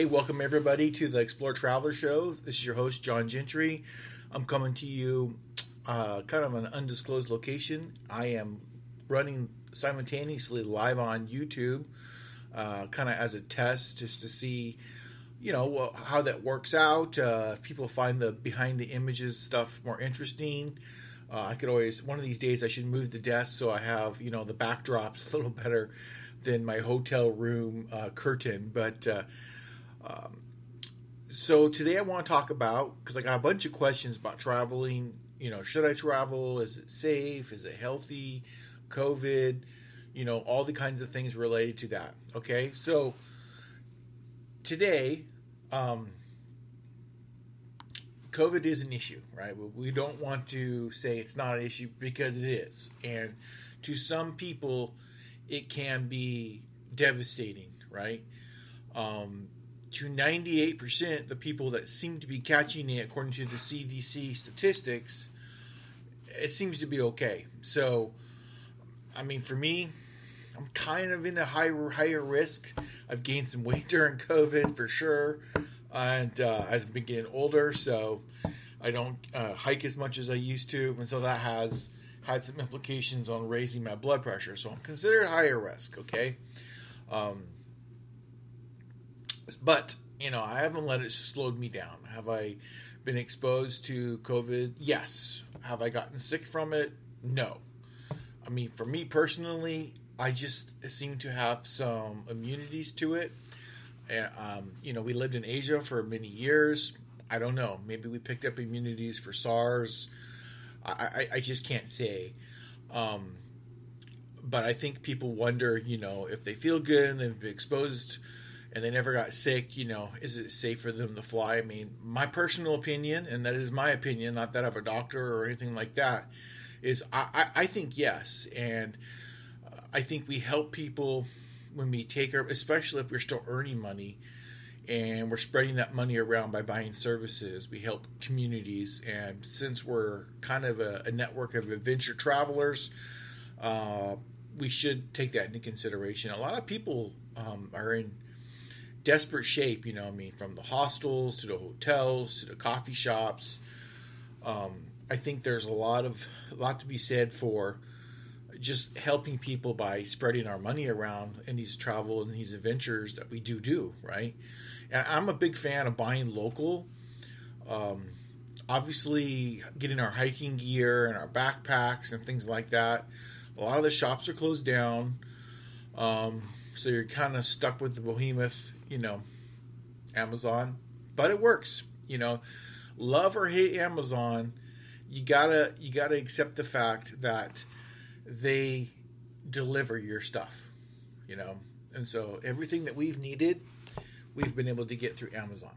Hey, welcome everybody to the Explore Traveler Show. This is your host, John Gentry. I'm coming to you uh, kind of an undisclosed location. I am running simultaneously live on YouTube, uh, kind of as a test just to see, you know, how that works out. Uh, if people find the behind the images stuff more interesting. Uh, I could always one of these days I should move the desk so I have you know the backdrops a little better than my hotel room uh, curtain. But uh, um, so today I want to talk about because I got a bunch of questions about traveling. You know, should I travel? Is it safe? Is it healthy? COVID, you know, all the kinds of things related to that. Okay, so today, um, COVID is an issue, right? We don't want to say it's not an issue because it is, and to some people, it can be devastating, right? Um, to 98%, the people that seem to be catching it, according to the CDC statistics, it seems to be okay. So, I mean, for me, I'm kind of in a higher higher risk. I've gained some weight during COVID for sure, and uh, as I've been getting older, so I don't uh, hike as much as I used to, and so that has had some implications on raising my blood pressure. So I'm considered higher risk. Okay. Um, but you know, I haven't let it slowed me down. Have I been exposed to COVID? Yes. Have I gotten sick from it? No. I mean, for me personally, I just seem to have some immunities to it. Um, you know, we lived in Asia for many years. I don't know. Maybe we picked up immunities for SARS. I, I, I just can't say. Um, but I think people wonder, you know, if they feel good and they've been exposed and they never got sick, you know, is it safe for them to fly? I mean, my personal opinion, and that is my opinion, not that of a doctor or anything like that, is I, I, I think yes. And uh, I think we help people when we take our, especially if we're still earning money and we're spreading that money around by buying services. We help communities. And since we're kind of a, a network of adventure travelers, uh, we should take that into consideration. A lot of people um, are in desperate shape, you know, I mean, from the hostels to the hotels to the coffee shops. Um, I think there's a lot of a lot to be said for just helping people by spreading our money around in these travel and these adventures that we do do, right? And I'm a big fan of buying local. Um, obviously, getting our hiking gear and our backpacks and things like that. A lot of the shops are closed down. Um, so you're kind of stuck with the behemoth, you know, Amazon. But it works, you know. Love or hate Amazon, you gotta you gotta accept the fact that they deliver your stuff, you know. And so everything that we've needed, we've been able to get through Amazon.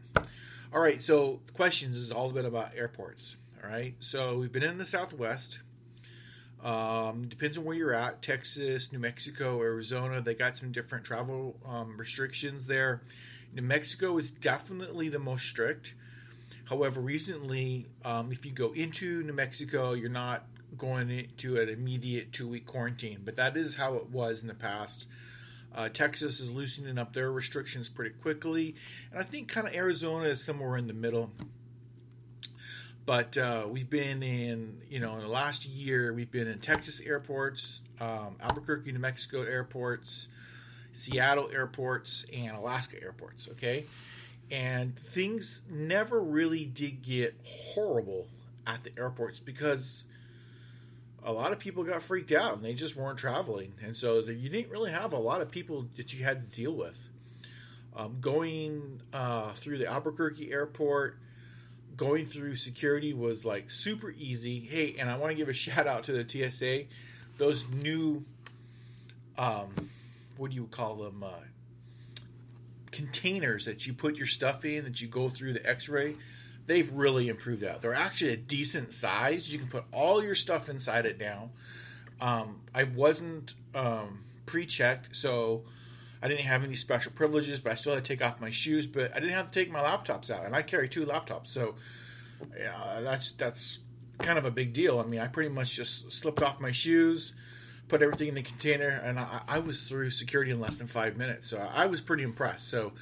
All right, so questions is all bit about airports. All right, so we've been in the Southwest. Um, depends on where you're at. Texas, New Mexico, Arizona, they got some different travel um, restrictions there. New Mexico is definitely the most strict. However, recently, um, if you go into New Mexico, you're not going into an immediate two week quarantine, but that is how it was in the past. Uh, Texas is loosening up their restrictions pretty quickly, and I think kind of Arizona is somewhere in the middle. But uh, we've been in, you know, in the last year, we've been in Texas airports, um, Albuquerque, New Mexico airports, Seattle airports, and Alaska airports. Okay, and things never really did get horrible at the airports because a lot of people got freaked out and they just weren't traveling, and so you didn't really have a lot of people that you had to deal with. Um, going uh, through the Albuquerque airport going through security was like super easy. Hey, and I want to give a shout out to the TSA. Those new, um, what do you call them? Uh, containers that you put your stuff in that you go through the X-ray. They've really improved that. They're actually a decent size. You can put all your stuff inside it now. Um, I wasn't um, pre-checked, so I didn't have any special privileges, but I still had to take off my shoes. But I didn't have to take my laptops out, and I carry two laptops, so yeah, that's that's kind of a big deal. I mean, I pretty much just slipped off my shoes, put everything in the container, and I, I was through security in less than five minutes. So I was pretty impressed. So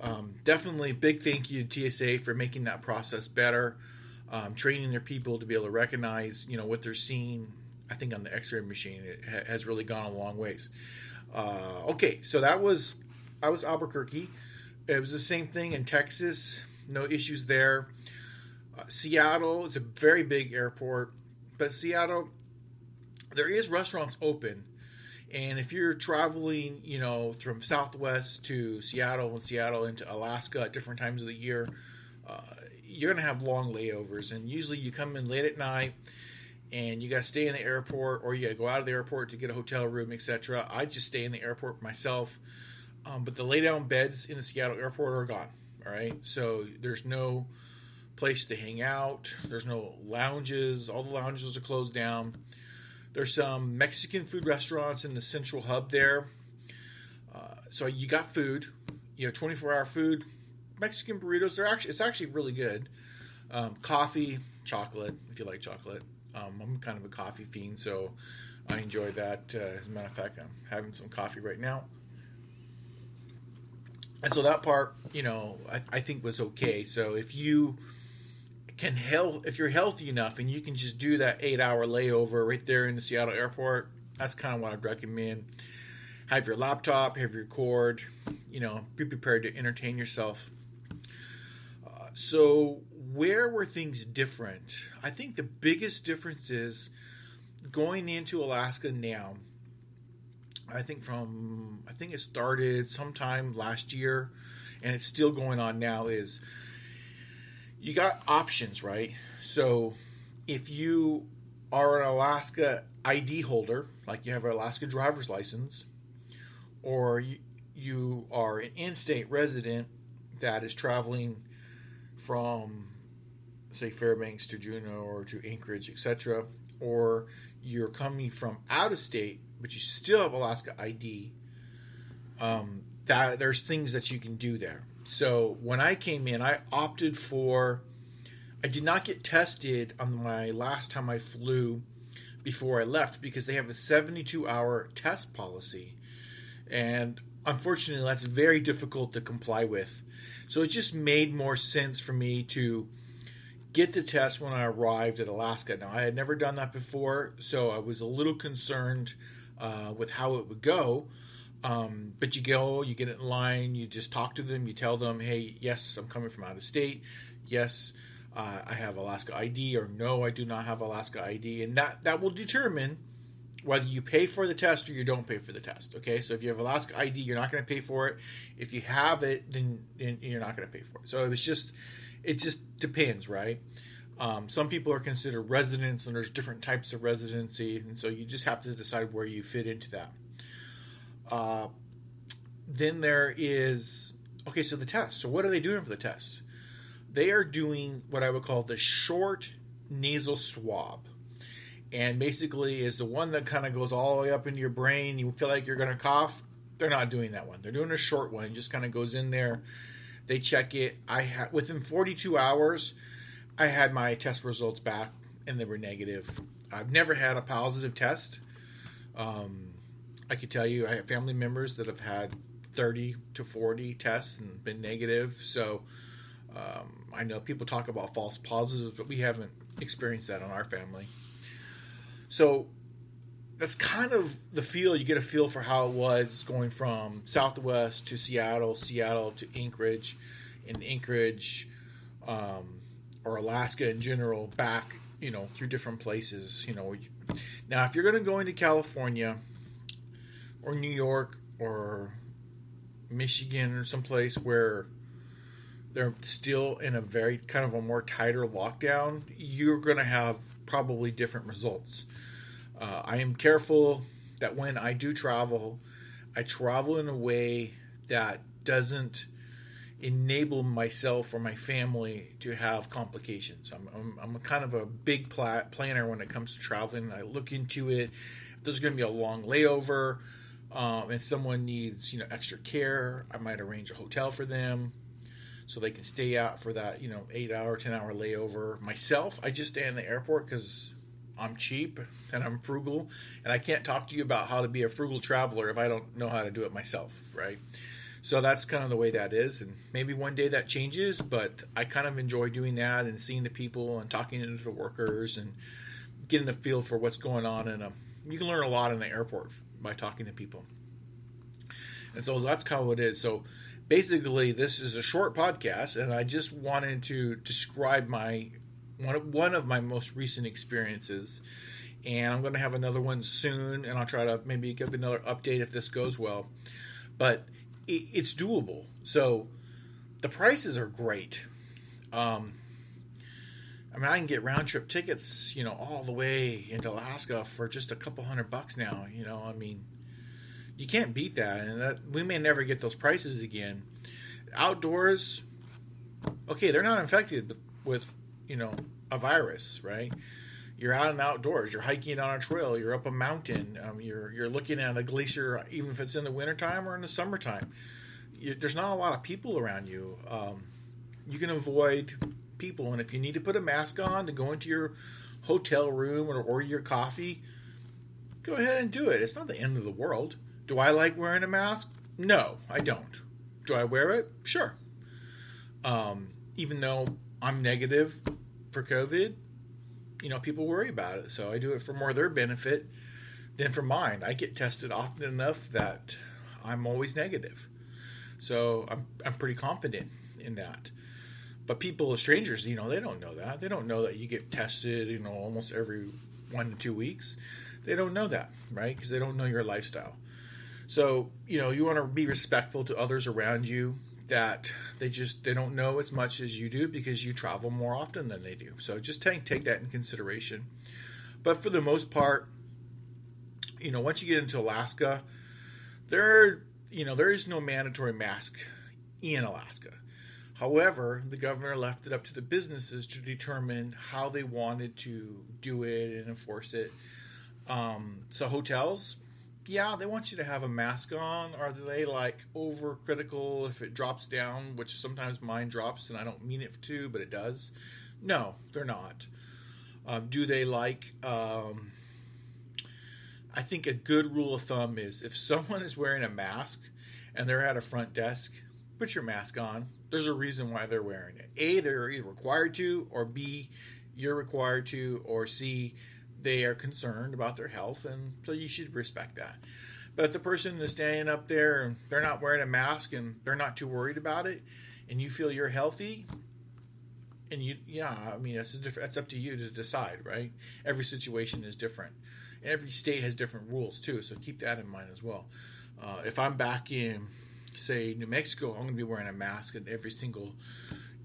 Um, definitely, big thank you to TSA for making that process better, um, training their people to be able to recognize, you know, what they're seeing. I think on the X-ray machine, it ha- has really gone a long ways. Uh, okay, so that was I was Albuquerque. It was the same thing in Texas. No issues there. Uh, Seattle is a very big airport, but Seattle, there is restaurants open. And if you're traveling, you know, from Southwest to Seattle and Seattle into Alaska at different times of the year, uh, you're going to have long layovers. And usually you come in late at night and you got to stay in the airport or you got to go out of the airport to get a hotel room, etc. I just stay in the airport myself. Um, but the lay down beds in the Seattle airport are gone. All right. So there's no place to hang out. There's no lounges. All the lounges are closed down. There's some Mexican food restaurants in the central hub there. Uh, so you got food, you know, 24 hour food. Mexican burritos. They're actually it's actually really good. Um, coffee, chocolate, if you like chocolate. Um, I'm kind of a coffee fiend, so I enjoy that. Uh, as a matter of fact, I'm having some coffee right now. And so that part, you know, I, I think was okay. So if you can help, if you're healthy enough and you can just do that eight hour layover right there in the Seattle airport, that's kind of what I'd recommend. Have your laptop, have your cord, you know, be prepared to entertain yourself. So where were things different? I think the biggest difference is going into Alaska now. I think from I think it started sometime last year and it's still going on now is you got options, right? So if you are an Alaska ID holder, like you have an Alaska driver's license, or you, you are an in-state resident that is traveling from say Fairbanks to Juneau or to Anchorage, etc., or you're coming from out of state but you still have Alaska ID. Um, that there's things that you can do there. So when I came in, I opted for. I did not get tested on my last time I flew before I left because they have a 72 hour test policy. And unfortunately, that's very difficult to comply with. So it just made more sense for me to get the test when I arrived at Alaska. Now, I had never done that before, so I was a little concerned uh, with how it would go. Um, but you go, you get in line, you just talk to them, you tell them, hey, yes, I'm coming from out of state. Yes, uh, I have Alaska ID, or no, I do not have Alaska ID. And that, that will determine whether you pay for the test or you don't pay for the test. Okay, so if you have Alaska ID, you're not going to pay for it. If you have it, then, you're not going to pay for it. So it was just, it just depends, right? Um, some people are considered residents, and there's different types of residency, and so you just have to decide where you fit into that. Uh, then there is okay, so the test. So what are they doing for the test? They are doing what I would call the short nasal swab, and basically is the one that kind of goes all the way up into your brain. You feel like you're going to cough. They're not doing that one. They're doing a short one. Just kind of goes in there. They check it. I ha- within 42 hours I had my test results back and they were negative. I've never had a positive test. Um, I could tell you, I have family members that have had 30 to 40 tests and been negative. So um, I know people talk about false positives, but we haven't experienced that in our family. So that's kind of the feel you get a feel for how it was going from Southwest to Seattle, Seattle to Anchorage, and Anchorage. Um, or Alaska in general back, you know, through different places. You know, now if you're going to go into California or New York or Michigan or someplace where they're still in a very kind of a more tighter lockdown, you're going to have probably different results. Uh, I am careful that when I do travel, I travel in a way that doesn't enable myself or my family to have complications. I'm, I'm, I'm kind of a big pla- planner when it comes to traveling. I look into it. If there's going to be a long layover, um, and someone needs you know extra care, I might arrange a hotel for them so they can stay out for that you know eight hour, ten hour layover. Myself, I just stay in the airport because I'm cheap and I'm frugal, and I can't talk to you about how to be a frugal traveler if I don't know how to do it myself, right? So that's kind of the way that is, and maybe one day that changes. But I kind of enjoy doing that and seeing the people and talking to the workers and getting a feel for what's going on. And um, you can learn a lot in the airport by talking to people. And so that's kind of what it is. So basically, this is a short podcast, and I just wanted to describe my one of, one of my most recent experiences. And I'm going to have another one soon, and I'll try to maybe give another update if this goes well. But it's doable. So the prices are great. Um, I mean, I can get round trip tickets, you know, all the way into Alaska for just a couple hundred bucks now. You know, I mean, you can't beat that, and that we may never get those prices again. Outdoors, okay, they're not infected with, you know, a virus, right? you're out and outdoors. You're hiking on a trail. You're up a mountain. Um, you're you're looking at a glacier, even if it's in the wintertime or in the summertime. You, there's not a lot of people around you. Um, you can avoid people, and if you need to put a mask on to go into your hotel room or order your coffee, go ahead and do it. It's not the end of the world. Do I like wearing a mask? No, I don't. Do I wear it? Sure. Um, even though I'm negative for COVID, you know, people worry about it. So I do it for more their benefit than for mine. I get tested often enough that I'm always negative. So I'm, I'm pretty confident in that. But people, strangers, you know, they don't know that. They don't know that you get tested, you know, almost every one to two weeks. They don't know that, right? Because they don't know your lifestyle. So, you know, you want to be respectful to others around you that they just they don't know as much as you do because you travel more often than they do. So just take take that in consideration. But for the most part, you know, once you get into Alaska, there you know there is no mandatory mask in Alaska. However, the governor left it up to the businesses to determine how they wanted to do it and enforce it. Um, so hotels, yeah, they want you to have a mask on. Are they like overcritical if it drops down, which sometimes mine drops and I don't mean it to, but it does? No, they're not. Uh, do they like? Um, I think a good rule of thumb is if someone is wearing a mask and they're at a front desk, put your mask on. There's a reason why they're wearing it. A, they're either required to, or B, you're required to, or C, they are concerned about their health, and so you should respect that. But the person that's standing up there and they're not wearing a mask and they're not too worried about it, and you feel you're healthy, and you, yeah, I mean, that's different. That's up to you to decide, right? Every situation is different, and every state has different rules too. So keep that in mind as well. Uh, if I'm back in, say, New Mexico, I'm going to be wearing a mask in every single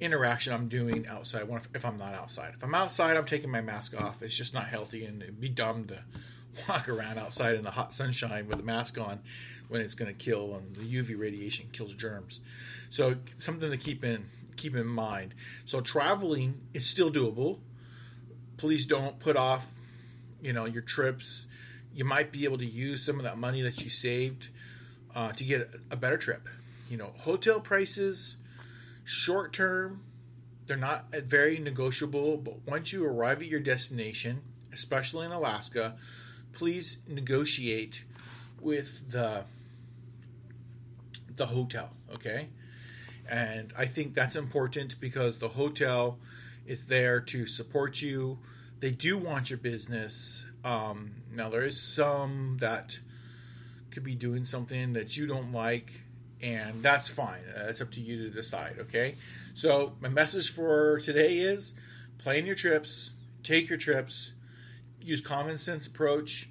interaction I'm doing outside if I'm not outside. If I'm outside, I'm taking my mask off. It's just not healthy and it'd be dumb to walk around outside in the hot sunshine with a mask on when it's going to kill and the UV radiation kills germs. So something to keep in keep in mind. So traveling is still doable. Please don't put off, you know, your trips. You might be able to use some of that money that you saved uh, to get a better trip. You know, hotel prices Short term, they're not very negotiable, but once you arrive at your destination, especially in Alaska, please negotiate with the the hotel, okay? And I think that's important because the hotel is there to support you. They do want your business. Um, now there is some that could be doing something that you don't like and that's fine. Uh, it's up to you to decide. Okay. So my message for today is: plan your trips, take your trips, use common sense approach,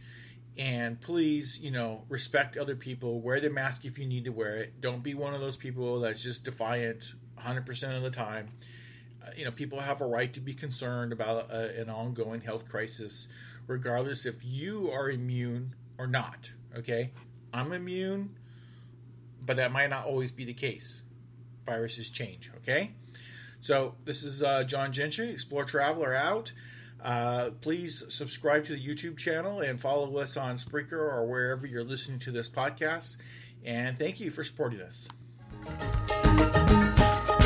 and please, you know, respect other people. Wear the mask if you need to wear it. Don't be one of those people that's just defiant 100% of the time. Uh, you know, people have a right to be concerned about uh, an ongoing health crisis, regardless if you are immune or not. Okay, I'm immune but that might not always be the case. Viruses change, okay? So this is uh, John Gentry, Explore Traveler out. Uh, please subscribe to the YouTube channel and follow us on Spreaker or wherever you're listening to this podcast. And thank you for supporting us.